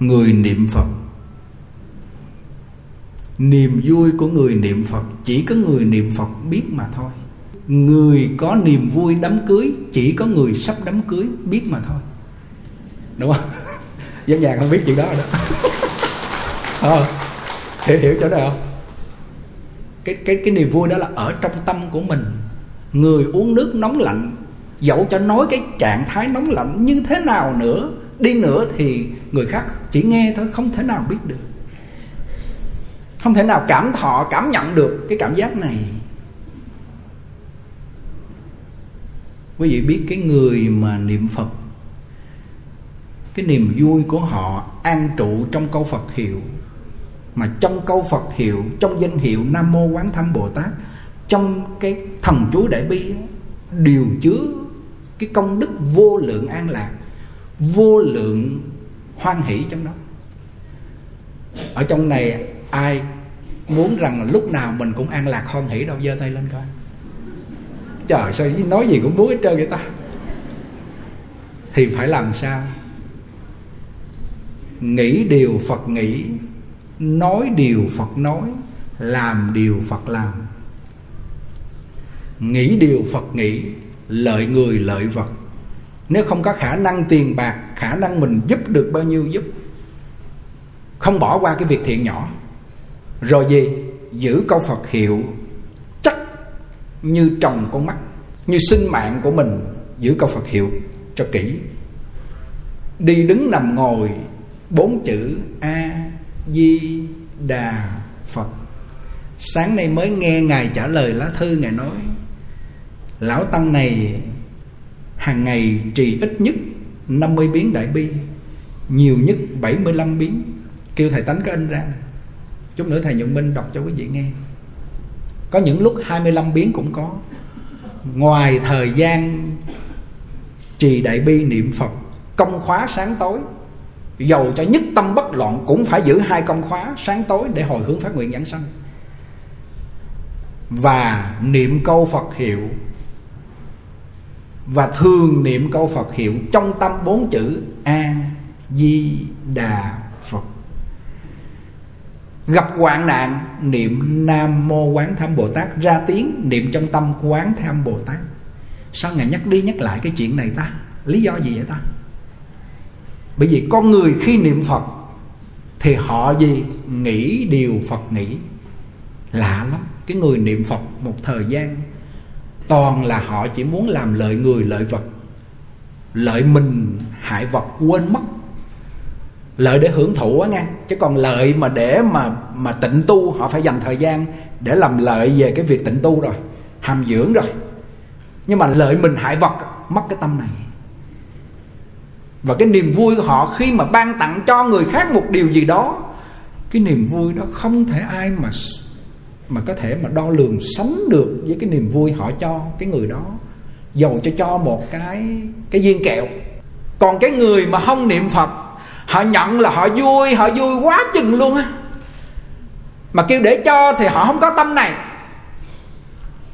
người niệm phật. Niềm vui của người niệm phật chỉ có người niệm phật biết mà thôi. Người có niềm vui đám cưới chỉ có người sắp đám cưới biết mà thôi. Đúng không? Dân nhà không biết chuyện đó rồi đó. À, hiểu hiểu chỗ nào không? Cái cái cái niềm vui đó là ở trong tâm của mình. Người uống nước nóng lạnh dẫu cho nói cái trạng thái nóng lạnh như thế nào nữa đi nữa thì người khác chỉ nghe thôi, không thể nào biết được. Không thể nào cảm thọ, cảm nhận được cái cảm giác này. Quý vị biết cái người mà niệm phật, cái niềm vui của họ an trụ trong câu phật hiệu. Mà trong câu phật hiệu, trong danh hiệu nam mô quán thâm bồ tát, trong cái thần chú đại bi đều chứa cái công đức vô lượng an lạc vô lượng hoan hỷ trong đó. Ở trong này ai muốn rằng lúc nào mình cũng an lạc hoan hỷ đâu, giơ tay lên coi. Trời, sao nói gì cũng muốn hết trơn vậy ta? Thì phải làm sao? Nghĩ điều phật nghĩ, nói điều phật nói, làm điều phật làm. Nghĩ điều phật nghĩ, lợi người, lợi vật nếu không có khả năng tiền bạc, khả năng mình giúp được bao nhiêu giúp. Không bỏ qua cái việc thiện nhỏ. Rồi gì giữ câu phật hiệu, chắc như trồng con mắt, như sinh mạng của mình, giữ câu phật hiệu cho kỹ. Đi đứng nằm ngồi, bốn chữ a di đà phật. Sáng nay mới nghe ngài trả lời lá thư ngài nói, lão tăng này hàng ngày trì ít nhất 50 biến đại bi, nhiều nhất 75 biến. Kêu thầy tánh có in ra chút nữa thầy nhuận minh đọc cho quý vị nghe. Có những lúc 25 biến cũng có. Ngoài thời gian trì đại bi niệm phật, công khóa sáng tối, dầu cho nhất tâm bất loạn cũng phải giữ hai công khóa sáng tối để hồi hướng phát nguyện giảng sanh. Và niệm câu phật hiệu và thường niệm câu phật hiệu trong tâm bốn chữ a di đà phật. Gặp hoạn nạn, niệm nam mô quán tham bồ tát. Ra tiếng, niệm trong tâm quán tham bồ tát. Sao ngài nhắc đi nhắc lại cái chuyện này ta? Lý do gì vậy ta? Bởi vì con người khi niệm phật thì họ gì nghĩ điều phật nghĩ. Lạ lắm. Cái người niệm phật một thời gian toàn là họ chỉ muốn làm lợi người, lợi vật, lợi mình, hại vật, quên mất. Lợi để hưởng thụ á nghe. Chứ còn lợi mà để mà mà tịnh tu, họ phải dành thời gian để làm lợi về cái việc tịnh tu rồi, hàm dưỡng rồi. Nhưng mà lợi mình, hại vật, mất cái tâm này. Và cái niềm vui của họ khi mà ban tặng cho người khác một điều gì đó, cái niềm vui đó không thể ai mà mà có thể mà đo lường, sánh được với cái niềm vui họ cho cái người đó, dầu cho cho một cái cái viên kẹo. Còn cái người mà không niệm phật, họ nhận là họ vui họ vui quá chừng luôn á. Mà kêu để cho thì họ không có tâm này.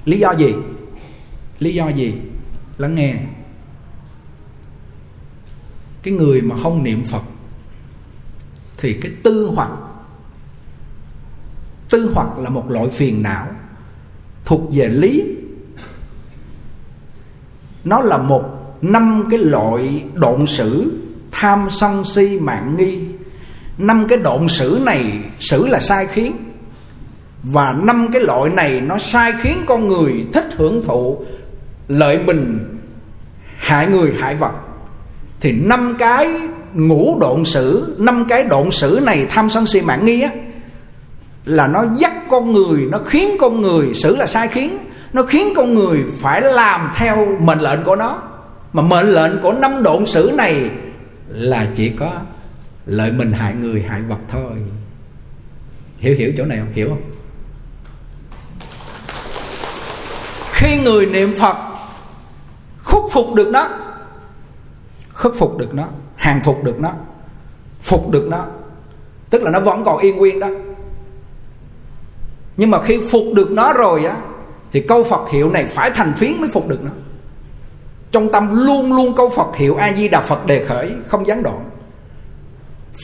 Lý do gì? Lý do gì? Lắng nghe. Cái người mà không niệm phật, thì cái tư hoặc tư hoặc là một loại phiền não, thuộc về lý. Nó là một năm cái loại độn sử tham sân si mạng nghi. Năm cái độn sử này, sử là sai khiến. Và năm cái loại này nó sai khiến con người thích hưởng thụ lợi mình, hại người, hại vật. Thì năm cái ngũ độn sử, năm cái độn sử này tham sân si mạng nghi á là nó dắt con người, nó khiến con người xử là sai khiến, nó khiến con người phải làm theo mệnh lệnh của nó. Mà mệnh lệnh của năm độn sử này là chỉ có lợi mình hại người, hại vật thôi. Hiểu hiểu chỗ này không? Hiểu không? Khi người niệm phật khúc phục được nó khắc phục được nó, hàng phục được nó, phục được nó, tức là nó vẫn còn yên nguyên đó nhưng mà khi phục được nó rồi á, thì câu phật hiệu này phải thành phiến mới phục được nó. Trong tâm luôn luôn câu phật hiệu a di đà phật đề khởi, không gián đoạn.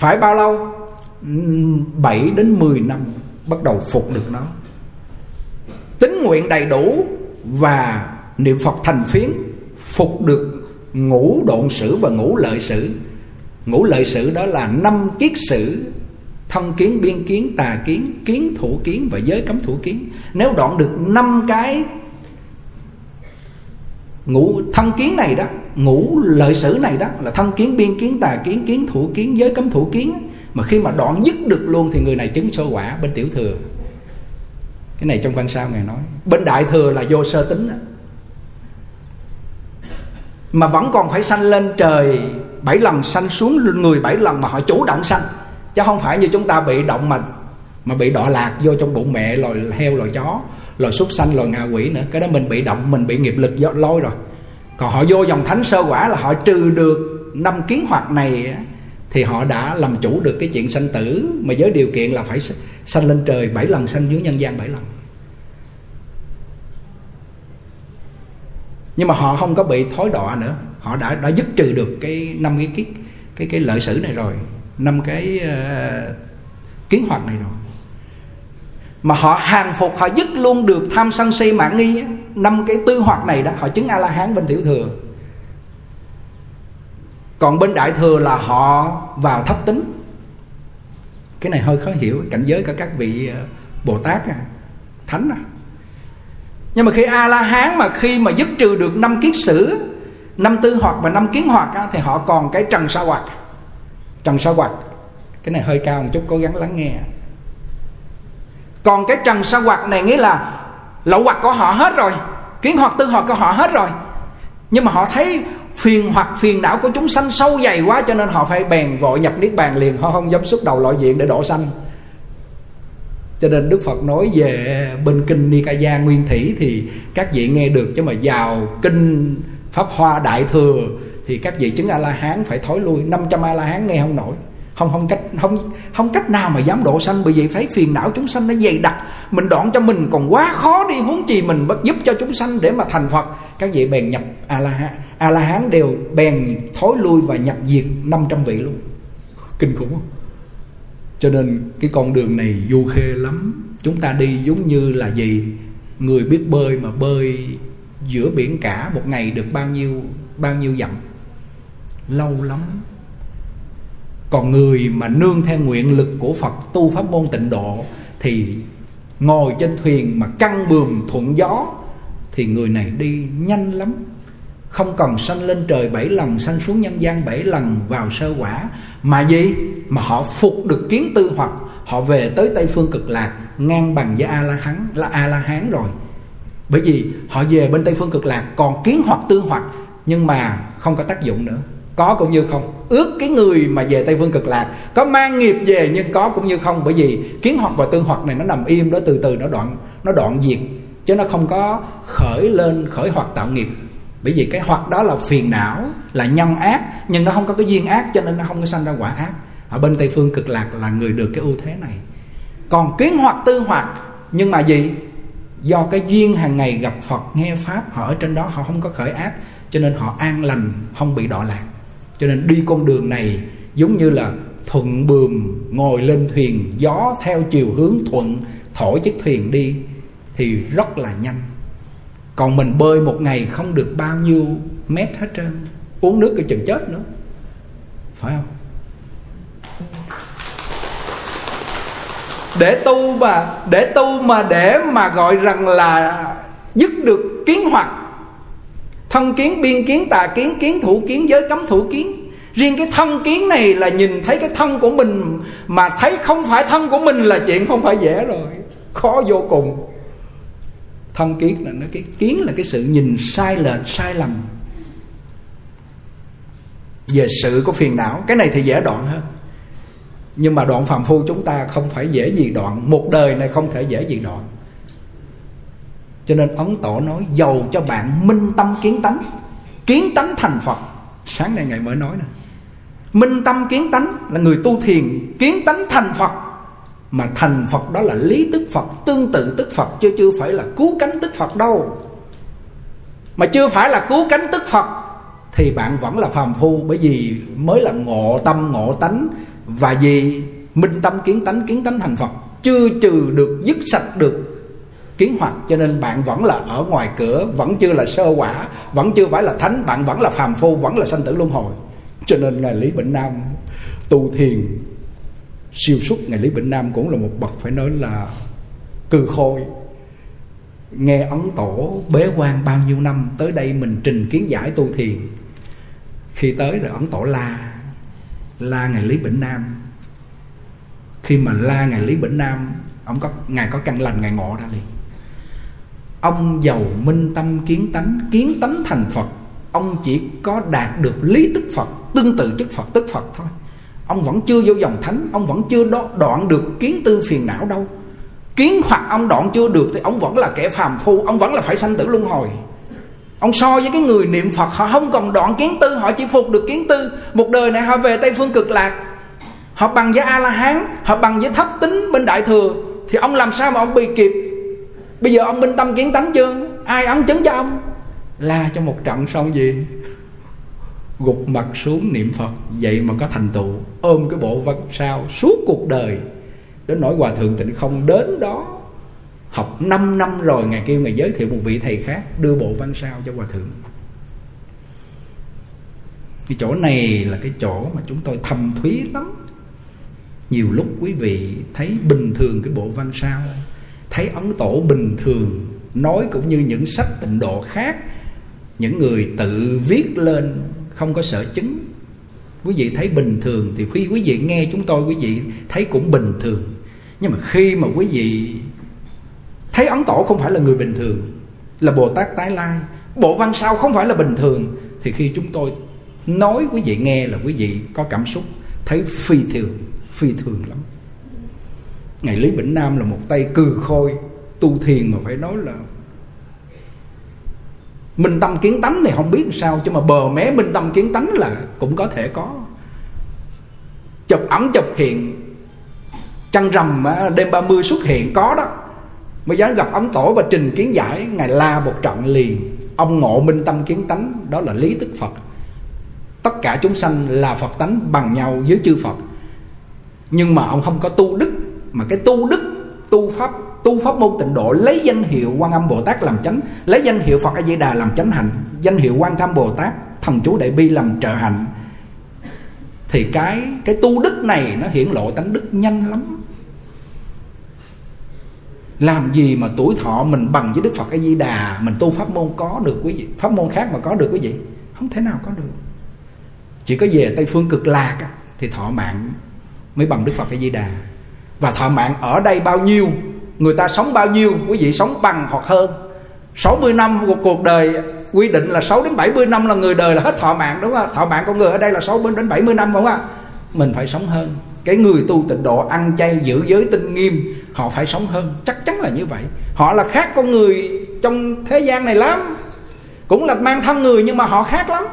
Phải bao lâu? 7 đến 10 năm bắt đầu phục được nó. Tính nguyện đầy đủ và niệm Phật thành phiến, phục được ngũ độn sử và ngũ lợi sử. Ngũ lợi sử đó là năm kiết sử thân kiến, biên kiến, tà kiến kiến, thủ kiến và giới cấm thủ kiến. Nếu đoạn được năm cái ngũ thân kiến này đó, ngũ lợi sử này đó, là thân kiến, biên kiến, tà kiến kiến, thủ kiến, giới cấm thủ kiến, mà khi mà đoạn dứt được luôn thì người này chứng sơ quả bên tiểu thừa. Cái này trong văn sao ngài nói. Bên đại thừa là vô sơ tính đó. mà vẫn còn phải sanh lên trời bảy lần, sanh xuống người bảy lần mà họ chủ động sanh chứ không phải như chúng ta bị động mà mà bị đọa lạc vô trong bụng mẹ, loài heo, loài chó, loài súc sanh, loài ngạ quỷ nữa. Cái đó mình bị động, mình bị nghiệp lực lôi rồi. Còn họ vô dòng thánh sơ quả là họ trừ được năm kiến hoạt này thì họ đã làm chủ được cái chuyện sanh tử. Mà với điều kiện là phải sanh lên trời bảy lần, sanh dưới nhân gian bảy lần. Nhưng mà họ không có bị thối đọa nữa. Họ đã đã dứt trừ được cái năm cái cái cái cái lợi sử này rồi năm cái uh, kiến hoạt này rồi. Mà họ hàng phục họ dứt luôn được tham sân si mạng nghi năm cái tư hoạt này đó họ chứng a la hán bên tiểu thừa. Còn bên đại thừa là họ vào thấp tính. Cái này hơi khó hiểu cảnh giới của các vị ờ, bồ tát à, thánh à nhưng mà khi a la hán mà khi mà dứt trừ được năm kiết sử năm tư hoạt và năm kiến hoạt thì họ còn cái trần sa hoạt trần sa hoạch cái này hơi cao một chút, cố gắng lắng nghe. Còn cái trần sa hoạch này nghĩa là lậu hoạt của họ hết rồi. Kiến hoặc tư hoặc của họ hết rồi. Nhưng mà họ thấy phiền hoặc phiền não của chúng sanh sâu dày quá cho nên họ phải bèn vội nhập niết bàn liền. Họ không dám xuất đầu loại diện để độ sanh. Cho nên đức phật nói về bên kinh nikaya nguyên thủy thì các vị nghe được chứ mà vào kinh pháp hoa đại thừa thì các vị chứng a la hán phải thối lui. 500 a la hán nghe không nổi. Không không cách, không không cách nào mà dám độ sanh. Bởi vì thấy phiền não chúng sanh nó dày đặc. Mình đoạn cho mình còn quá khó đi huống chi mình bất giúp cho chúng sanh để mà thành phật. Các vị bèn nhập a la hán a la hán đều bèn thối lui và nhập diệt 500 vị luôn. Kinh khủng không? Cho nên cái con đường này du khê lắm. Chúng ta đi giống như là gì? Người biết bơi mà bơi giữa biển cả một ngày được bao nhiêu bao nhiêu dặm lâu lắm. Còn người mà nương theo nguyện lực của Phật tu pháp môn tịnh độ thì ngồi trên thuyền mà căng bườm thuận gió thì người này đi nhanh lắm. Không cần sanh lên trời bảy lần, sanh xuống nhân gian bảy lần vào sơ quả. Mà gì? Mà họ phục được kiến tư hoặc. Họ về tới tây phương cực lạc, ngang bằng với a la hán là a la hán rồi. Bởi vì họ về bên tây phương cực lạc còn kiến hoặc tư hoặc, nhưng mà không có tác dụng nữa có cũng như không. Ước cái người mà về tây phương cực lạc có mang nghiệp về nhưng có cũng như không, bởi vì kiến hoặc và tư hoặc này nó nằm im đó từ từ, nó đoạn nó đoạn diệt, chứ nó không có khởi lên, khởi hoặc tạo nghiệp. Bởi vì cái hoặc đó là phiền não, là nhân ác, nhưng nó không có cái duyên ác, cho nên nó không có sanh ra quả ác. Ở bên tây phương cực lạc là người được cái ưu thế này. Còn kiến hoặc tư hoặc nhưng mà gì? Do cái duyên hàng ngày gặp phật, nghe pháp, họ ở trên đó họ không có khởi ác, cho nên họ an lành, không bị đọa lạc cho nên đi con đường này giống như là thuận bườm ngồi lên thuyền, gió theo chiều hướng thuận, thổi chiếc thuyền đi thì rất là nhanh. Còn mình bơi một ngày không được bao nhiêu mét hết trơn. Uống nước cái chừng chết nữa. Phải không? Để tu mà, để tu mà để mà gọi rằng là dứt được kiến hoặc thân kiến biên kiến tà kiến kiến thủ kiến giới cấm thủ kiến. Riêng cái thân kiến này là nhìn thấy cái thân của mình, mà thấy không phải thân của mình là chuyện không phải dễ rồi. Khó vô cùng. Thân kiến là nó cái, kiến là cái sự nhìn sai lệch, sai lầm. Về sự của phiền não, cái này thì dễ đoạn hơn. Nhưng mà đoạn phàm phu chúng ta không phải dễ gì đoạn. Một đời này không thể dễ gì đoạn cho nên ấn tổ nói giàu cho bạn minh tâm kiến tánh. Kiến tánh thành phật. Sáng nay ngày mới nói nè. Minh tâm kiến tánh là người tu thiền, kiến tánh thành phật. Mà thành phật đó là lý tức phật, tương tự tức phật, chứ chưa phải là cứu cánh tức phật đâu. Mà chưa phải là cứu cánh tức phật, thì bạn vẫn là phàm phu, bởi vì mới là ngộ tâm, ngộ tánh. Và vì minh tâm kiến tánh kiến tánh thành phật, chưa trừ được, dứt sạch được kiến hoạt cho nên bạn vẫn là ở ngoài cửa, vẫn chưa là sơ quả, vẫn chưa phải là thánh, bạn vẫn là phàm phu, vẫn là sanh tử luân hồi. Cho nên ngài lý bệnh nam tu thiền siêu xuất ngài lý bệnh nam cũng là một bậc phải nói là cư khôi. Nghe ấn tổ bế quan bao nhiêu năm, tới đây mình trình kiến giải tu thiền. Khi tới rồi ấn tổ la la ngài lý bệnh nam. Khi mà la ngài lý bệnh nam, ông có, ngài có căn lành, ngài ngộ ra liền ông giàu minh tâm kiến tánh kiến tánh thành phật. Ông chỉ có đạt được lý tức phật, tương tự chức phật, tức phật thôi. Ông vẫn chưa vô dòng thánh, ông vẫn chưa đoạn được kiến tư phiền não đâu. Kiến hoặc ông đoạn chưa được thì ông vẫn là kẻ phàm phu, ông vẫn là phải sanh tử luân hồi. Ông so với cái người niệm phật, họ không còn đoạn kiến tư, họ chỉ phục được kiến tư. Một đời này họ về tây phương cực lạc. Họ bằng với a la hán, họ bằng với thấp tính bên đại thừa. Thì ông làm sao mà ông bị kịp? Bây giờ ông minh tâm kiến tánh chưa? Ai ấn chứng cho ông? La cho một trận xong gì? Gục mặt xuống niệm phật, vậy mà có thành tựu. Ôm cái bộ văn sao suốt cuộc đời. Đến nỗi hòa thượng tịnh không đến đó, học 5 năm rồi ngài kêu ngài giới thiệu một vị thầy khác, đưa bộ văn sao cho hòa thượng. Cái chỗ này là cái chỗ mà chúng tôi thâm thúy lắm. Nhiều lúc quý vị thấy bình thường cái bộ văn sao thấy ấn tổ bình thường, nói cũng như những sách tịnh độ khác, những người tự viết lên không có sở chứng. Quý vị thấy bình thường thì khi quý vị nghe chúng tôi, quý vị thấy cũng bình thường. Nhưng mà khi mà quý vị thấy ấn tổ không phải là người bình thường, là bồ tát tái lai, bộ văn sao không phải là bình thường, thì khi chúng tôi nói quý vị nghe là quý vị có cảm xúc, thấy phi thường phi thường lắm. Ngài Lý Bỉnh Nam là một tay cừ khôi, Tu thiền mà phải nói là Minh tâm kiến tánh thì không biết sao, Chứ mà bờ mé minh tâm kiến tánh là Cũng có thể có. Chụp ẩn chụp hiện. Trăng rằm đêm 30 xuất hiện, Có đó. Mới dám gặp ấm tổ và trình kiến giải, Ngài la một trận liền. Ông ngộ minh tâm kiến tánh, Đó là lý tức Phật. Tất cả chúng sanh là Phật tánh bằng nhau với chư Phật. Nhưng mà ông không có tu đức mà cái tu đức, tu pháp tu pháp môn tịnh độ lấy danh hiệu quan âm bồ tát làm chánh, lấy danh hiệu phật a di đà làm chánh hạnh, danh hiệu quan tham bồ tát, thần chú đại bi làm trợ hạnh, thì cái cái tu đức này nó hiển lộ tánh đức nhanh lắm. Làm gì mà tuổi thọ mình bằng với đức phật a di đà, mình tu pháp môn có được quý vị, pháp môn khác mà có được quý vị? Không thể nào có được. Chỉ có về tây phương cực lạc thì thọ mạng mới bằng đức phật a di đà và thọ mạng ở đây bao nhiêu, người ta sống bao nhiêu, quý vị sống bằng hoặc hơn. 60 năm của cuộc đời quy định là 6 đến 70 năm là người đời là hết thọ mạng, đúng không thọ mạng con người ở đây là 6 đến 70 năm, đúng không ạ? Mình phải sống hơn. Cái người tu tịnh độ ăn chay giữ giới tinh nghiêm, họ phải sống hơn. Chắc chắn là như vậy. Họ là khác con người trong thế gian này lắm. Cũng là mang thân người nhưng mà họ khác lắm.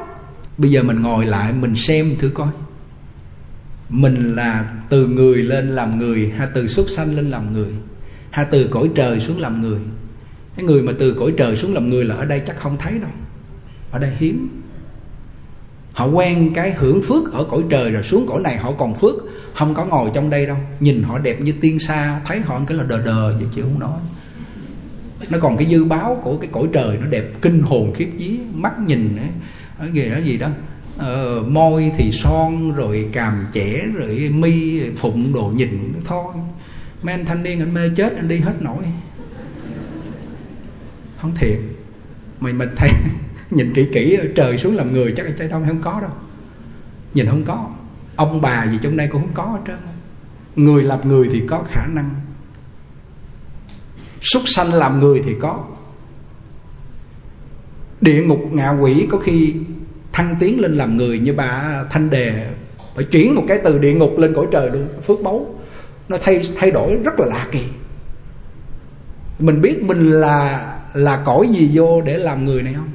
Bây giờ mình ngồi lại, mình xem thử coi mình là từ người lên làm người hay từ xuất sanh lên làm người hay từ cõi trời xuống làm người. Cái người mà từ cõi trời xuống làm người là ở đây chắc không thấy đâu. Ở đây hiếm. Họ quen cái hưởng phước ở cõi trời rồi xuống cõi này họ còn phước không có ngồi trong đây đâu. Nhìn họ đẹp như tiên sa thấy họ cái là đờ đờ vậy chứ không nói. Nó còn cái dư báo của cái cõi trời nó đẹp kinh hồn khiếp vía mắt nhìn ấy, ở gì đó gì đó uh, môi thì son rồi càm trẻ rồi mi phụng đồ nhìn thôi. Mấy anh thanh niên anh mê chết anh đi hết nổi. Không thiệt. Mày mình thấy nhìn kỹ kỹ trời xuống làm người chắc trái đông không có đâu. Nhìn không có. Ông bà gì trong đây cũng không có hết trơn. Người làm người thì có khả năng. Súc sanh làm người thì có. Địa ngục ngạ quỷ có khi thăng tiến lên làm người như bà thanh đề. Phải chuyển một cái từ địa ngục lên cõi trời luôn. Phước báu. Nó thay thay đổi rất là lạ kỳ. Mình biết mình là là cõi gì vô để làm người này không?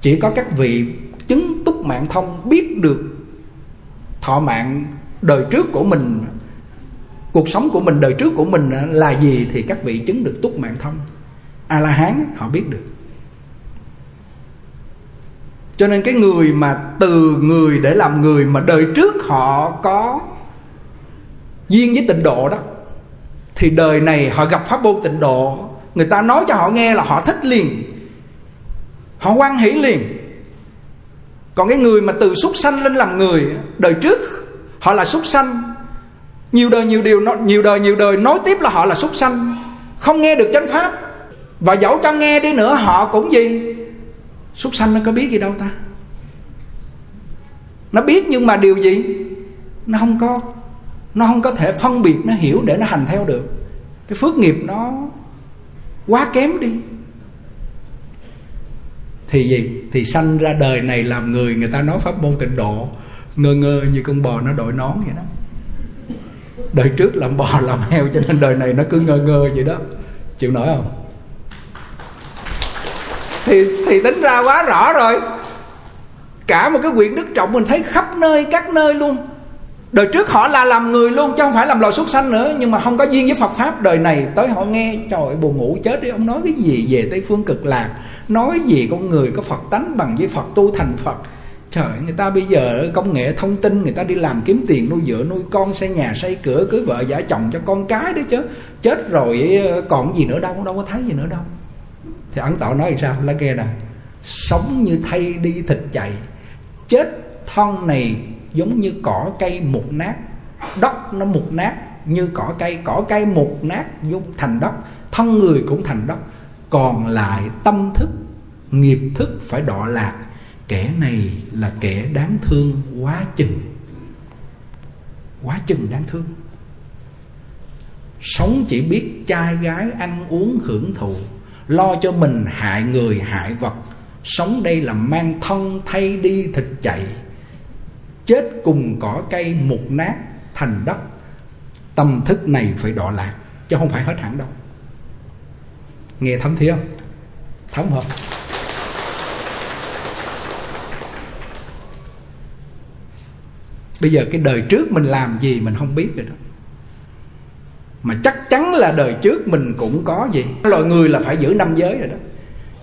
Chỉ có các vị chứng túc mạng thông biết được thọ mạng đời trước của mình, cuộc sống của mình, đời trước của mình là gì thì các vị chứng được túc mạng thông. A la hán, họ biết được cho nên cái người mà từ người để làm người mà đời trước họ có duyên với tịnh độ đó, thì đời này họ gặp pháp môn tịnh độ. Người ta nói cho họ nghe là họ thích liền, họ quan hỷ liền. Còn cái người mà từ súc sanh lên làm người, đời trước họ là súc sanh. Nhiều đời nhiều điều nhiều đời nhiều đời nói tiếp là họ là súc sanh, không nghe được chánh pháp. Và dẫu cho nghe đi nữa, họ cũng gì? Súc sanh nó có biết gì đâu ta? Nó biết nhưng mà điều gì? Nó không có, nó không có thể phân biệt, nó hiểu để nó hành theo được. Cái phước nghiệp nó quá kém đi. Thì gì? Thì sanh ra đời này làm người người ta nói pháp môn tịnh độ, ngơ ngơ như con bò nó đội nón vậy đó. Đời trước làm bò, làm heo, cho nên đời này nó cứ ngơ ngơ vậy đó. Chịu nổi không? Thì thì tính ra quá rõ rồi. Cả một cái quyển đức trọng mình thấy khắp nơi, các nơi luôn. Đời trước họ là làm người luôn, chứ không phải làm loài súc sanh nữa. Nhưng mà không có duyên với phật pháp. Đời này tới họ nghe, trời buồn ngủ chết đi. Ông nói cái gì về tây phương cực lạc? Nói gì con người có phật tánh bằng với phật, tu thành phật? Trời người ta bây giờ công nghệ thông tin, người ta đi làm kiếm tiền, nuôi vợ, nuôi con, xây nhà, xây cửa, cưới vợ, giả chồng cho con cái đó chứ. Chết rồi, còn gì nữa đâu đâu có thấy gì nữa đâu thì ấn tổ nói sao? Lá nghe nè, sống như thay đi thịt chạy, chết thân này giống như cỏ cây mục nát, đất nó mục nát như cỏ cây cỏ cây mục nát giống thành đất, thân người cũng thành đất. Còn lại tâm thức, nghiệp thức phải đọa lạc. Kẻ này là kẻ đáng thương quá chừng quá chừng đáng thương. Sống chỉ biết trai gái ăn uống hưởng thụ lo cho mình hại người, hại vật. Sống đây là mang thân thay đi thịt chạy. Chết cùng cỏ cây mục nát thành đất. Tâm thức này phải đọa lạc, chứ không phải hết hẳn đâu. Nghe thấm thía không? Thấm không bây giờ cái đời trước mình làm gì mình không biết rồi đó mà chắc chắn là đời trước mình cũng có gì. Loài người là phải giữ năm giới rồi đó.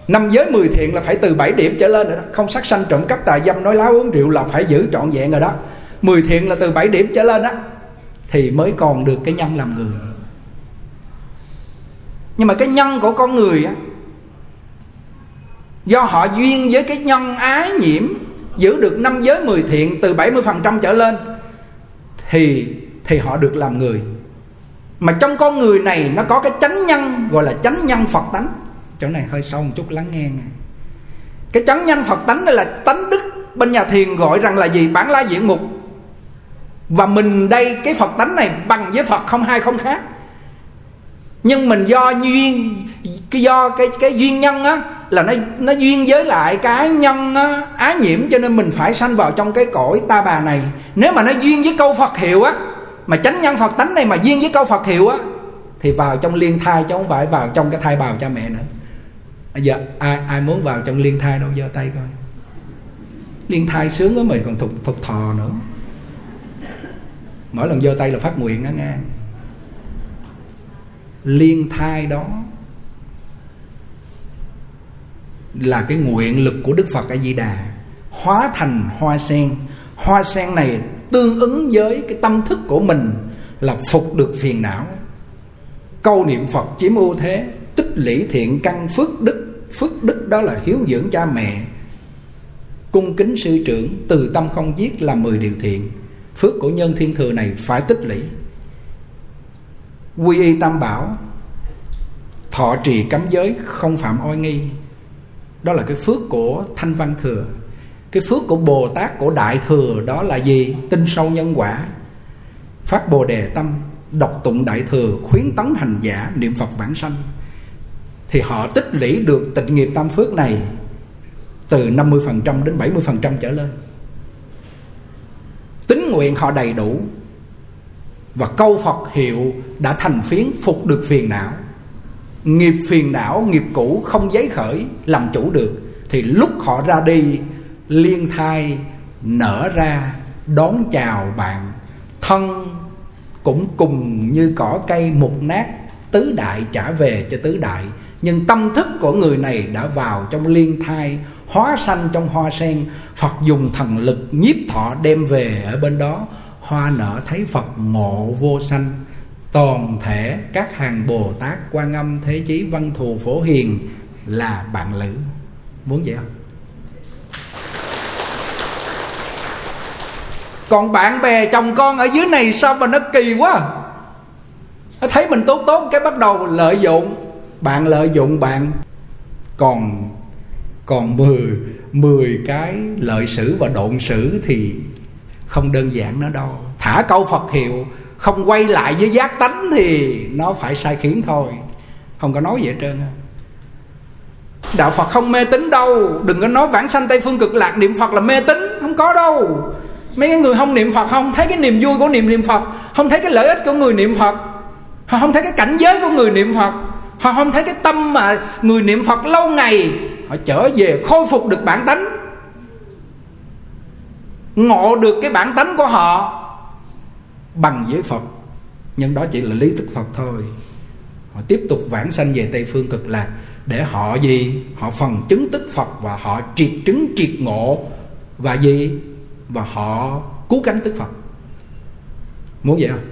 Năm giới mười thiện là phải từ 7 điểm trở lên rồi đó. Không sát sanh trộm cắp tà dâm, nói láo uống rượu là phải giữ trọn vẹn rồi đó. Mười thiện là từ 7 điểm trở lên á, thì mới còn được cái nhân làm người. Nhưng mà cái nhân của con người á, do họ duyên với cái nhân ái nhiễm, giữ được năm giới mười thiện từ 70% trở lên, thì thì họ được làm người mà trong con người này nó có cái chánh nhân gọi là chánh nhân Phật tánh. Chỗ này hơi sâu một chút lắng nghe nghe. Cái chánh nhân Phật tánh đây là tánh đức bên nhà thiền gọi rằng là gì? Bản la diện mục. Và mình đây cái Phật tánh này bằng với Phật không hai không khác. Nhưng mình do duyên cái do cái cái duyên nhân á là nó nó duyên với lại cái nhân á, á nhiễm cho nên mình phải sanh vào trong cái cõi ta bà này. Nếu mà nó duyên với câu Phật hiệu á mà chánh nhân Phật tánh này mà duyên với câu Phật hiệu á, thì vào trong liên thai chứ không phải vào trong cái thai bào cha mẹ nữa. Bây giờ, ai ai muốn vào trong liên thai đâu, giơ tay coi. Liên thai sướng với mình còn thục thục thò nữa. Mỗi lần giơ tay là phát nguyện á nghe. Liên thai đó là cái nguyện lực của Đức Phật A Di Đà hóa thành hoa sen. Hoa sen này tương ứng với cái tâm thức của mình là phục được phiền não. Câu niệm Phật chiếm ưu thế, tích lũy thiện căn phước đức. Phước đức đó là hiếu dưỡng cha mẹ, cung kính sư trưởng, từ tâm không giết là 10 điều thiện. Phước của nhân thiên thừa này phải tích lũy. Quy y tam bảo Thọ trì cấm giới không phạm oai nghi đó là cái phước của thanh văn thừa cái phước của bồ tát, của đại thừa đó là gì? Tin sâu nhân quả. Phát bồ đề tâm, đọc tụng đại thừa, khuyến tấn hành giả, niệm phật bản sanh. Thì họ tích lũy được tịnh nghiệp tam phước này từ 50% đến 70% trở lên. Tính nguyện họ đầy đủ. Và câu Phật hiệu đã thành phiến phục được phiền não. Nghiệp phiền não, nghiệp cũ không giấy khởi, làm chủ được. Thì lúc họ ra đi liên thai nở ra, đón chào bạn. Thân cũng cùng như cỏ cây mục nát, tứ đại trả về cho tứ đại. Nhưng tâm thức của người này đã vào trong liên thai, hóa sanh trong hoa sen. Phật dùng thần lực nhiếp thọ đem về ở bên đó. Hoa nở thấy phật ngộ vô sanh. Toàn thể các hàng bồ tát quan âm thế chí văn thù phổ hiền là bạn lữ. Muốn vậy không? Còn bạn bè, chồng con ở dưới này sao mà nó kỳ quá? Nó thấy mình tốt tốt, cái bắt đầu lợi dụng. Bạn lợi dụng bạn. Còn còn 10 10 cái lợi sử và độn sử thì không đơn giản nữa đâu. Thả câu Phật hiệu, không quay lại với giác tánh thì nó phải sai khiến thôi. Không có nói gì hết trơn đạo Phật không mê tín đâu. Đừng có nói vãng sanh tây phương cực lạc, niệm Phật là mê tín. Không có đâu mấy cái người không niệm Phật không? Thấy cái niềm vui của niệm niệm Phật? Không thấy cái lợi ích của người niệm Phật? Họ không thấy cái cảnh giới của người niệm Phật? Họ không thấy cái tâm mà người niệm Phật lâu ngày? Họ trở về khôi phục được bản tánh. Ngộ được cái bản tánh của họ bằng với Phật. Nhưng đó chỉ là lý thực Phật thôi. Họ tiếp tục vãng sanh về Tây phương cực lạc. Để họ gì? Họ phần chứng tích Phật và họ triệt chứng triệt ngộ. Và gì? Và họ cứu cánh tức Phật muốn vậy không?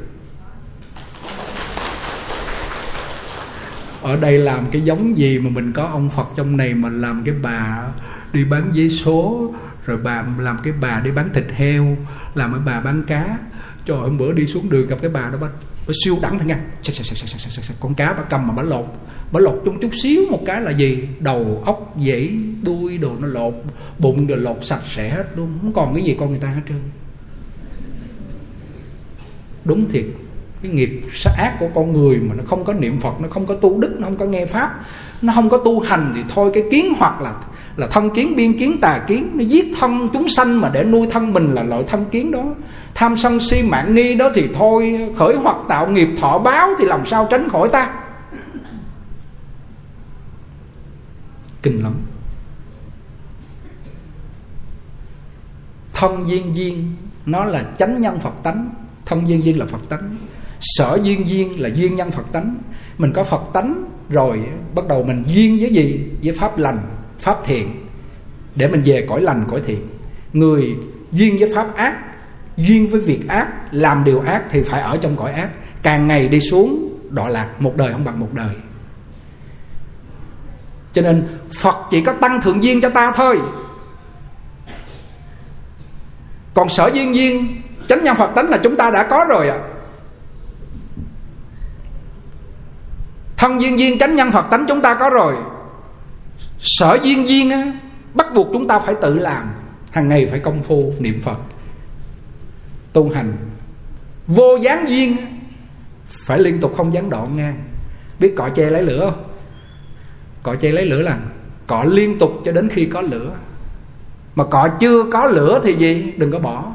Ở đây làm cái giống gì mà mình có ông Phật trong này mà làm cái bà đi bán giấy số rồi bà làm cái bà đi bán thịt heo làm cái bà bán cá. Trời hôm bữa đi xuống đường gặp cái bà đó bà, phải siêu đẳng thằng nghe con cá bà cầm mà bà lột. Bà lột chung chút xíu một cái là gì? Đầu ốc dãy đuôi đồ nó lột, bụng đồ lột sạch sẽ hết luôn không còn cái gì con người ta hết trơn. Đúng thiệt. Cái nghiệp sát ác của con người mà nó không có niệm phật, nó không có tu đức, nó không có nghe pháp, nó không có tu hành thì thôi, cái kiến hoặc là là thân kiến, biên kiến, tà kiến. Nó giết thân chúng sanh mà để nuôi thân mình là loại thân kiến đó. Tham sân si mạng nghi đó thì thôi, khởi hoặc tạo nghiệp thọ báo thì làm sao tránh khỏi ta? Kinh lắm. Thân duyên duyên, nó là chánh nhân phật tánh. Thân duyên duyên là phật tánh. Sở duyên duyên là duyên nhân phật tánh. Mình có phật tánh rồi, bắt đầu mình duyên với gì? Với pháp lành pháp thiện, để mình về cõi lành, cõi thiện. Người duyên với pháp ác, duyên với việc ác, làm điều ác thì phải ở trong cõi ác. Càng ngày đi xuống, đọa lạc một đời không bằng một đời. Cho nên phật chỉ có tăng thượng duyên cho ta thôi. Còn sở duyên duyên, chánh nhân phật tánh là chúng ta đã có rồi ạ. À. thân duyên duyên, chánh nhân phật tánh chúng ta có rồi sở duyên duyên á, bắt buộc chúng ta phải tự làm, hàng ngày phải công phu niệm phật. Tu hành, vô gián duyên phải liên tục không gián đoạn ngang biết cọ che lấy lửa không? Cọ che lấy lửa là cọ liên tục cho đến khi có lửa. Mà cọ chưa có lửa thì gì? Đừng có bỏ.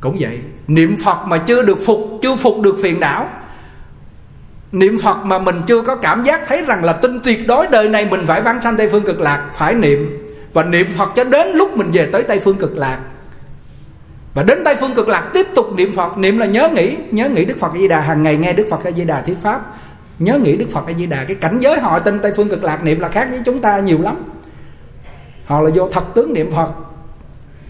Cũng vậy, niệm phật mà chưa được phục, chưa phục được phiền não niệm phật mà mình chưa có cảm giác thấy rằng là tin tuyệt đối đời này mình phải vãng sanh tây phương cực lạc, phải niệm. Và niệm phật cho đến lúc mình về tới tây phương cực lạc. Và đến tây phương cực lạc tiếp tục niệm phật. Niệm là nhớ nghĩ nhớ nghĩ đức phật a di đà. Hàng ngày nghe đức phật a di đà thuyết pháp. Nhớ nghĩ đức phật a di đà. Cái cảnh giới họ tin tây phương cực lạc niệm là khác với chúng ta nhiều lắm. Họ là vô thật tướng niệm phật.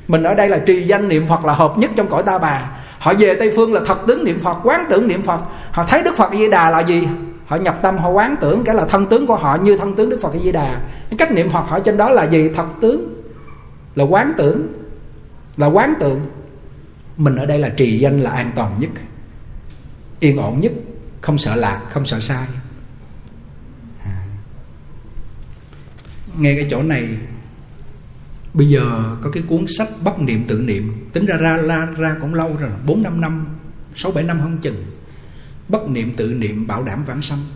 Mình ở đây là trì danh niệm phật là hợp nhất trong cõi ta bà họ về tây phương là thật tướng niệm phật, quán tưởng niệm phật. Họ thấy đức phật di đà là gì? Họ nhập tâm, họ quán tưởng cái là thân tướng của họ như thân tướng đức phật di đà. Cái cách niệm phật họ trên đó là gì? Thật tướng. Là quán tưởng. Là quán tưởng. Mình ở đây là trì danh là an toàn nhất. Yên ổn nhất. Không sợ lạc, không sợ sai. À. nghe cái chỗ này bây giờ có cái cuốn sách bất niệm tự niệm tính ra ra ra, ra cũng lâu rồi bốn năm năm sáu bảy năm không chừng. Bất niệm tự niệm bảo đảm vãng sanh.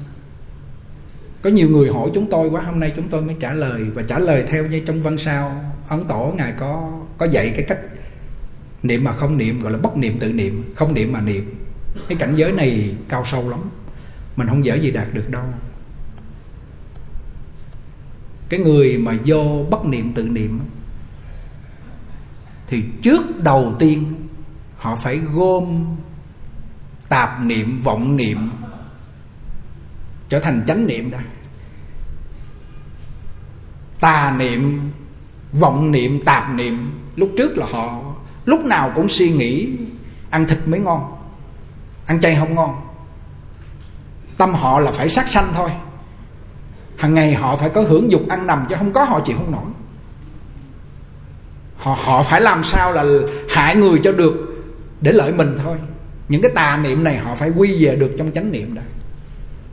Có nhiều người hỏi chúng tôi quá hôm nay chúng tôi mới trả lời và trả lời theo như trong văn sao ấn tổ ngài có có dạy cái cách niệm mà không niệm gọi là bất niệm tự niệm không niệm mà niệm. Cái cảnh giới này cao sâu lắm mình không dễ gì đạt được đâu. Cái người mà vô bất niệm tự niệm thì trước đầu tiên họ phải gom tạp niệm, vọng niệm trở thành chánh niệm đã tà niệm, vọng niệm, tạp niệm, lúc trước là họ, lúc nào cũng suy nghĩ ăn thịt mới ngon, ăn chay không ngon. Tâm họ là phải sát sanh thôi. Hàng ngày họ phải có hưởng dục ăn nằm chứ không có họ chịu không nổi họ họ phải làm sao là hại người cho được để lợi mình thôi. Những cái tà niệm này họ phải quy về được trong chánh niệm đó.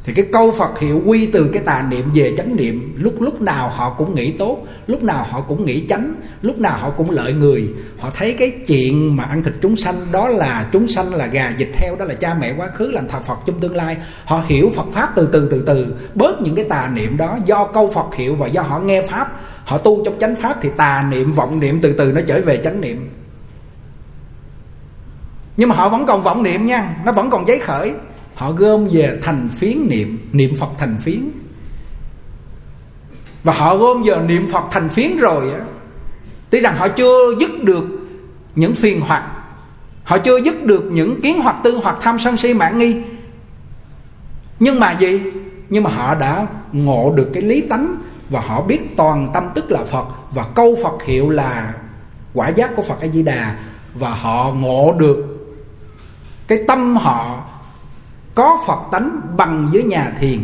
Thì cái câu Phật hiệu quy từ cái tà niệm về chánh niệm, lúc lúc nào họ cũng nghĩ tốt, lúc nào họ cũng nghĩ chánh, lúc nào họ cũng lợi người. Họ thấy cái chuyện mà ăn thịt chúng sanh, đó là chúng sanh là gà vịt heo, đó là cha mẹ quá khứ, làm thờ Phật trong tương lai. Họ hiểu Phật pháp từ từ từ từ. Bớt những cái tà niệm đó do câu Phật hiệu và do họ nghe pháp họ tu trong chánh pháp thì tà niệm, vọng niệm, từ từ nó trở về chánh niệm. Nhưng mà họ vẫn còn vọng niệm nha, nó vẫn còn giấy khởi. Họ gom về thành phiến niệm niệm phật thành phiến. Và họ gom giờ niệm phật thành phiến rồi á, tuy rằng họ chưa dứt được những phiền hoặc, họ chưa dứt được những kiến hoặc tư hoặc tham sân si mạng nghi. Nhưng mà gì? Nhưng mà họ đã ngộ được cái lý tánh và họ biết toàn tâm tức là phật và câu phật hiệu là quả giác của phật a di đà và họ ngộ được cái tâm họ có Phật tánh bằng với nhà thiền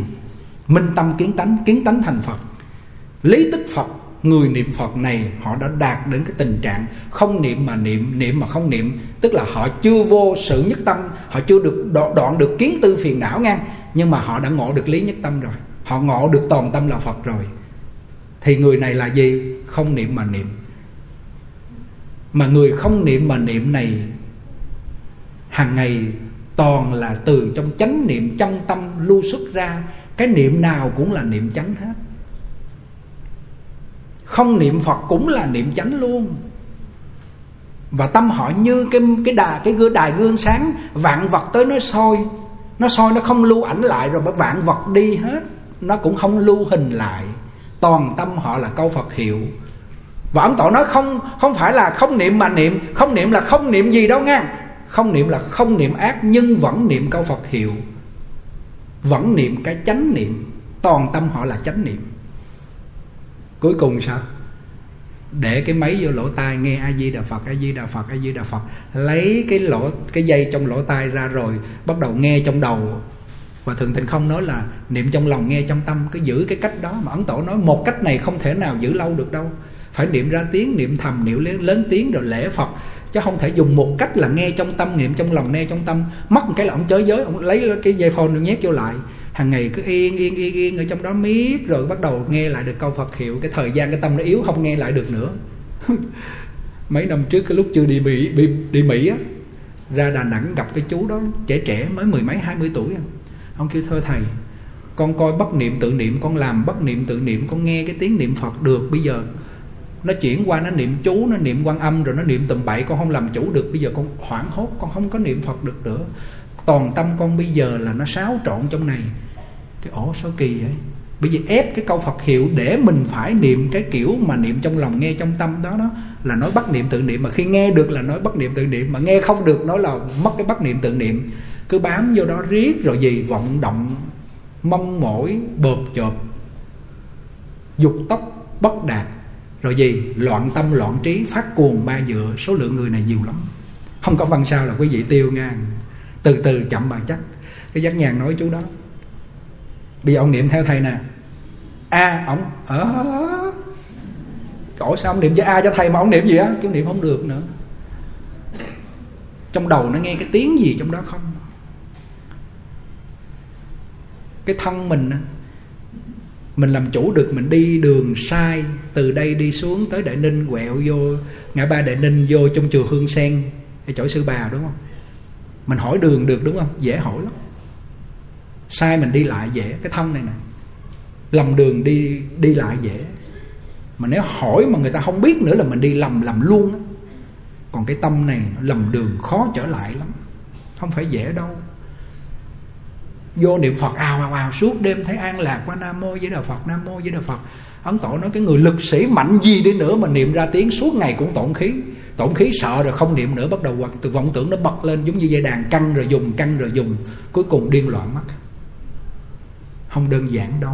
Minh tâm kiến tánh, kiến tánh thành Phật. Lý tức Phật, người niệm Phật này Họ đã đạt đến cái tình trạng Không niệm mà niệm, niệm mà không niệm. Tức là họ chưa vô sự nhất tâm Họ chưa được đoạn được kiến tư phiền não ngang Nhưng mà họ đã ngộ được lý nhất tâm rồi. Họ ngộ được toàn tâm là Phật rồi. Thì người này là gì? Không niệm mà niệm. Mà người không niệm mà niệm này, hàng ngày toàn là từ trong chánh niệm trong tâm lưu xuất ra, cái niệm nào cũng là niệm chánh hết. Không niệm phật cũng là niệm chánh luôn. Và tâm họ như cái cái đà, cái gương, đài gương sáng, vạn vật tới nó soi nó soi nó không lưu ảnh lại rồi, bởi vạn vật đi hết, nó cũng không lưu hình lại toàn tâm họ là câu phật hiệu. Và ông tổ nói không không phải là không niệm mà niệm, không niệm là không niệm gì đâu nha không niệm là không niệm ác, nhưng vẫn niệm câu Phật hiệu. Vẫn niệm cái chánh niệm. Toàn tâm họ là chánh niệm. Cuối cùng sao? Để cái máy vô lỗ tai nghe a di đà phật, a di đà phật, a di đà phật. Lấy cái lỗ, cái dây trong lỗ tai ra rồi bắt đầu nghe trong đầu và thượng thịnh không nói là niệm trong lòng nghe trong tâm cứ giữ cái cách đó mà ấn tổ nói một cách này không thể nào giữ lâu được đâu. Phải niệm ra tiếng niệm thầm niệm lớn, lớn tiếng rồi lễ phật chứ không thể dùng một cách là nghe trong tâm niệm trong lòng nghe trong tâm. Mất một cái là ông chới giới ông lấy cái dây phone nhét vô lại. Hàng ngày cứ yên yên yên yên ở trong đó miết rồi bắt đầu nghe lại được câu Phật hiệu. Cái thời gian cái tâm nó yếu không nghe lại được nữa. Mấy năm trước cái lúc chưa đi Mỹ đi, đi Mỹ á ra Đà Nẵng gặp cái chú đó trẻ trẻ mới mười mấy hai mươi tuổi à ông kêu thơ thầy, con coi bất niệm tự niệm, con làm bất niệm tự niệm, con nghe cái tiếng niệm Phật được bây giờ. Nó chuyển qua, nó niệm chú, nó niệm quan âm, rồi nó niệm tầm bậy, con không làm chủ được. Bây giờ con hoảng hốt, con không có niệm phật được nữa. Toàn tâm con bây giờ là nó xáo trộn trong này. Cái ổ sao kỳ ấy bởi vì ép cái câu Phật hiệu để mình phải niệm cái kiểu mà niệm trong lòng, nghe trong tâm đó đó, là nói bắt niệm tự niệm. Mà khi nghe được là nói bắt niệm tự niệm, mà nghe không được, nói là mất cái bắt niệm tự niệm cứ bám vô đó riết rồi gì, vọng động, mong mỏi, bợp chộp dục tóc, bất đạt. Rồi gì? Loạn tâm, loạn trí, phát cuồng ba dựa. Số lượng người này nhiều lắm. Không có văn sao là quý vị tiêu nha. Từ từ chậm mà chắc. Cái giác nhàn nói chú đó. Bây giờ ông niệm theo thầy nè. A ổng. Ông ở cổ sao ông niệm cho a cho thầy mà ông niệm gì á? Kêu niệm không được nữa. Trong đầu nó nghe cái tiếng gì trong đó không? Cái thân mình mình làm chủ được, mình đi đường sai, từ đây đi xuống tới đại ninh, quẹo vô, ngã ba đại ninh, vô trong chùa hương sen hay chỗ sư bà, đúng không? Mình hỏi đường được, đúng không? Dễ hỏi lắm. Sai mình đi lại dễ, cái thân này nè. Lầm đường đi đi lại dễ. Mà nếu hỏi mà người ta không biết nữa là mình đi lầm lầm luôn còn cái tâm này nó lầm đường khó trở lại lắm. Không phải dễ đâu vô niệm phật, ào ào ào, suốt đêm thấy an lạc qua nam mô với đạo phật, nam mô với đạo phật. Ấn tổ nói cái người lực sĩ mạnh gì đi nữa mà niệm ra tiếng suốt ngày cũng tổn khí. Tổn khí sợ rồi không niệm nữa, bắt đầu hoặc từ vọng tưởng nó bật lên giống như dây đàn căng rồi dùng, căng rồi dùng. Cuối cùng điên loạn mất. Không đơn giản đâu.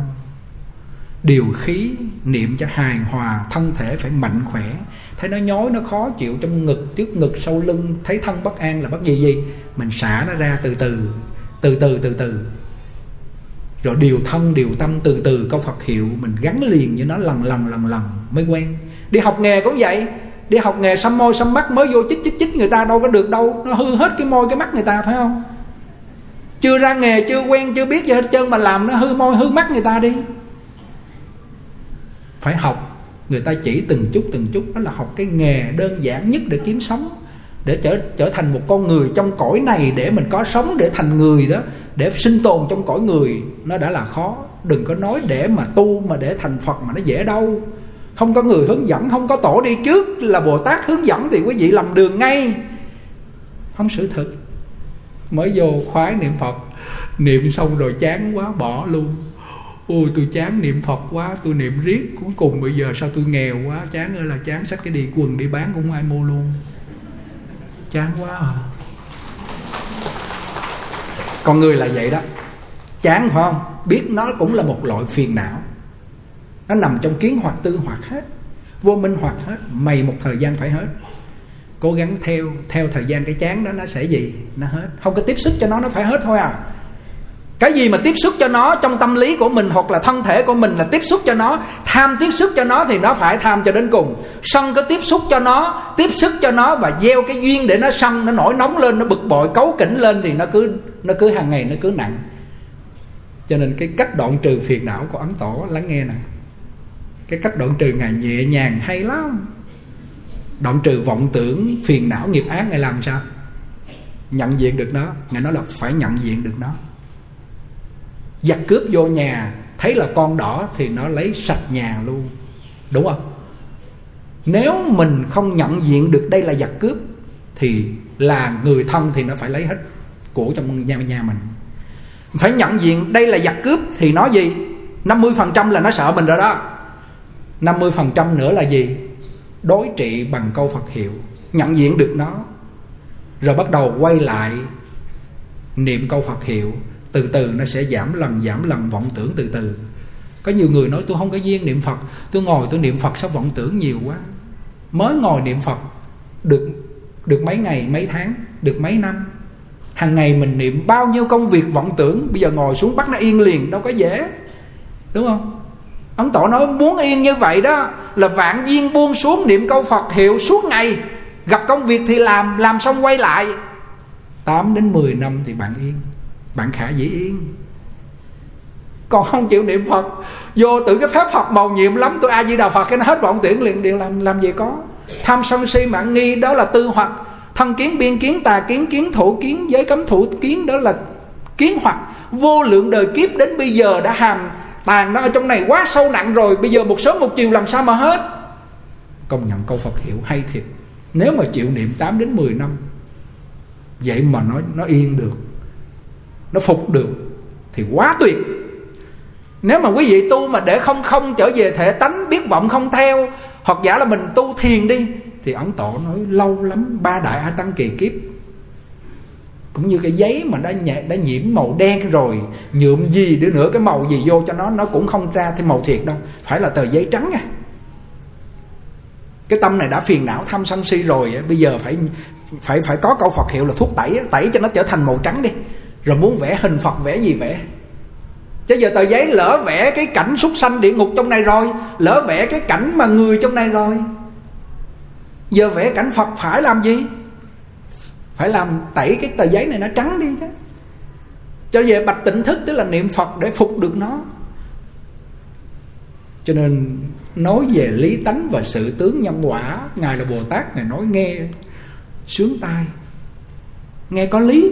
Điều khí niệm cho hài hòa, thân thể phải mạnh khỏe. Thấy nó nhói, nó khó chịu trong ngực, trước ngực, sau lưng, thấy thân bất an là bất gì gì? Mình xả nó ra từ từ từ từ từ từ. Rồi điều thân, điều tâm, từ từ câu phật hiệu mình gắn liền với nó lần lần lần lần mới quen. Đi học nghề cũng vậy. Đi học nghề xăm môi xăm mắt, mới vô chích chích chích người ta đâu có được đâu. Nó hư hết cái môi, cái mắt người ta, phải không? Chưa ra nghề, chưa quen, chưa biết gì hết trơn mà làm nó hư môi, hư mắt người ta đi. Phải học. Người ta chỉ từng chút từng chút. Đó là học cái nghề đơn giản nhất để kiếm sống để trở trở thành một con người trong cõi này để mình có sống, để thành người đó, để sinh tồn trong cõi người, nó đã là khó. Đừng có nói để mà tu mà để thành phật mà nó dễ đâu. Không có người hướng dẫn, không có tổ đi trước là bồ tát hướng dẫn thì quý vị lầm đường ngay. Không sự thực. Mới vô khoái niệm phật. Niệm xong rồi chán quá, bỏ luôn. Ôi, tôi chán niệm phật quá, tôi niệm riết cuối cùng, bây giờ sao tôi nghèo quá? Chán ơi là chán, xách cái đi quần đi bán cũng không ai mua luôn chán quá à. Con người là vậy đó. Chán phải không? Biết nó cũng là một loại phiền não. Nó nằm trong kiến hoặc tư hoặc hết. Vô minh hoặc hết. Mày một thời gian phải hết. Cố gắng theo theo thời gian cái chán đó, nó sẽ gì? Nó hết. Không có tiếp sức cho nó nó phải hết thôi à cái gì mà tiếp xúc cho nó trong tâm lý của mình hoặc là thân thể của mình là tiếp xúc cho nó, tham tiếp xúc cho nó thì nó phải tham cho đến cùng. Sân có tiếp xúc cho nó, tiếp xúc cho nó và gieo cái duyên để nó sân, nó nổi nóng lên, nó bực bội cấu kỉnh lên thì nó cứ nó cứ hàng ngày nó cứ nặng. Cho nên cái cách đoạn trừ phiền não của ấn tổ, lắng nghe nè. Cái cách đoạn trừ ngài nhẹ nhàng hay lắm. Đoạn trừ vọng tưởng, phiền não, nghiệp ác ngài làm sao? Nhận diện được nó. Ngài nói là phải nhận diện được nó giặc cướp vô nhà thấy là con đỏ thì nó lấy sạch nhà luôn. Đúng không? Nếu mình không nhận diện được đây là giặc cướp thì là người thân thì nó phải lấy hết của trong nhà, nhà mình. Phải nhận diện đây là giặc cướp thì nói gì? 50% là nó sợ mình rồi đó. 50% nữa là gì? Đối trị bằng câu Phật hiệu nhận diện được nó. Rồi bắt đầu quay lại niệm câu Phật hiệu từ từ nó sẽ giảm lần giảm lần vọng tưởng từ từ. Có nhiều người nói, tôi không có duyên niệm phật, tôi ngồi tôi niệm phật sao vọng tưởng nhiều quá? Mới ngồi niệm phật được được mấy ngày, mấy tháng, được mấy năm. Hàng ngày mình niệm bao nhiêu công việc vọng tưởng, bây giờ ngồi xuống bắt nó yên liền, đâu có dễ. Đúng không? Ấn tổ nói, muốn yên như vậy đó, là vạn duyên buông xuống niệm câu phật hiệu suốt ngày. Gặp công việc thì làm làm xong quay lại. 8 đến 10 năm thì bạn yên bạn khả dĩ yên còn không chịu niệm phật, vô tự cái phép phật màu nhiệm lắm, tôi a di đà phật, cái nó hết vọng tưởng liền đều làm làm gì có. Tham sân si mạng nghi, đó là tư hoặc. Thân kiến biên kiến, tà kiến kiến, thủ kiến, giới cấm thủ kiến, đó là kiến hoặc. Vô lượng đời kiếp đến bây giờ đã hàm tàn nó ở trong này quá sâu nặng rồi, bây giờ một sớm một chiều làm sao mà hết? Công nhận câu phật hiệu hay thiệt. Nếu mà chịu niệm 8 đến 10 năm, vậy mà nó nó yên được nó phục được thì quá tuyệt. Nếu mà quý vị tu mà để không không trở về thể tánh biết vọng không theo hoặc giả là mình tu thiền đi thì ấn tổ nói lâu lắm ba đại a tăng kỳ kiếp. Cũng như cái giấy mà đã nhẹ, đã nhiễm màu đen rồi nhuộm gì nữa nữa cái màu gì vô cho nó nó cũng không ra thêm màu thiệt đâu. Phải là tờ giấy trắng nha. Cái tâm này đã phiền não tham sân si rồi bây giờ phải phải phải có câu Phật hiệu là thuốc tẩy tẩy cho nó trở thành màu trắng đi rồi muốn vẽ hình phật vẽ gì vẽ? Chứ giờ tờ giấy lỡ vẽ cái cảnh súc sanh địa ngục trong này rồi, lỡ vẽ cái cảnh mà người trong này rồi. Giờ vẽ cảnh phật phải làm gì? Phải làm tẩy cái tờ giấy này nó trắng đi chứ. Cho về bạch tỉnh thức tức là niệm phật để phục được nó. Cho nên nói về lý tánh và sự tướng nhân quả ngài là bồ tát, ngài nói nghe, sướng tai. Nghe có lý.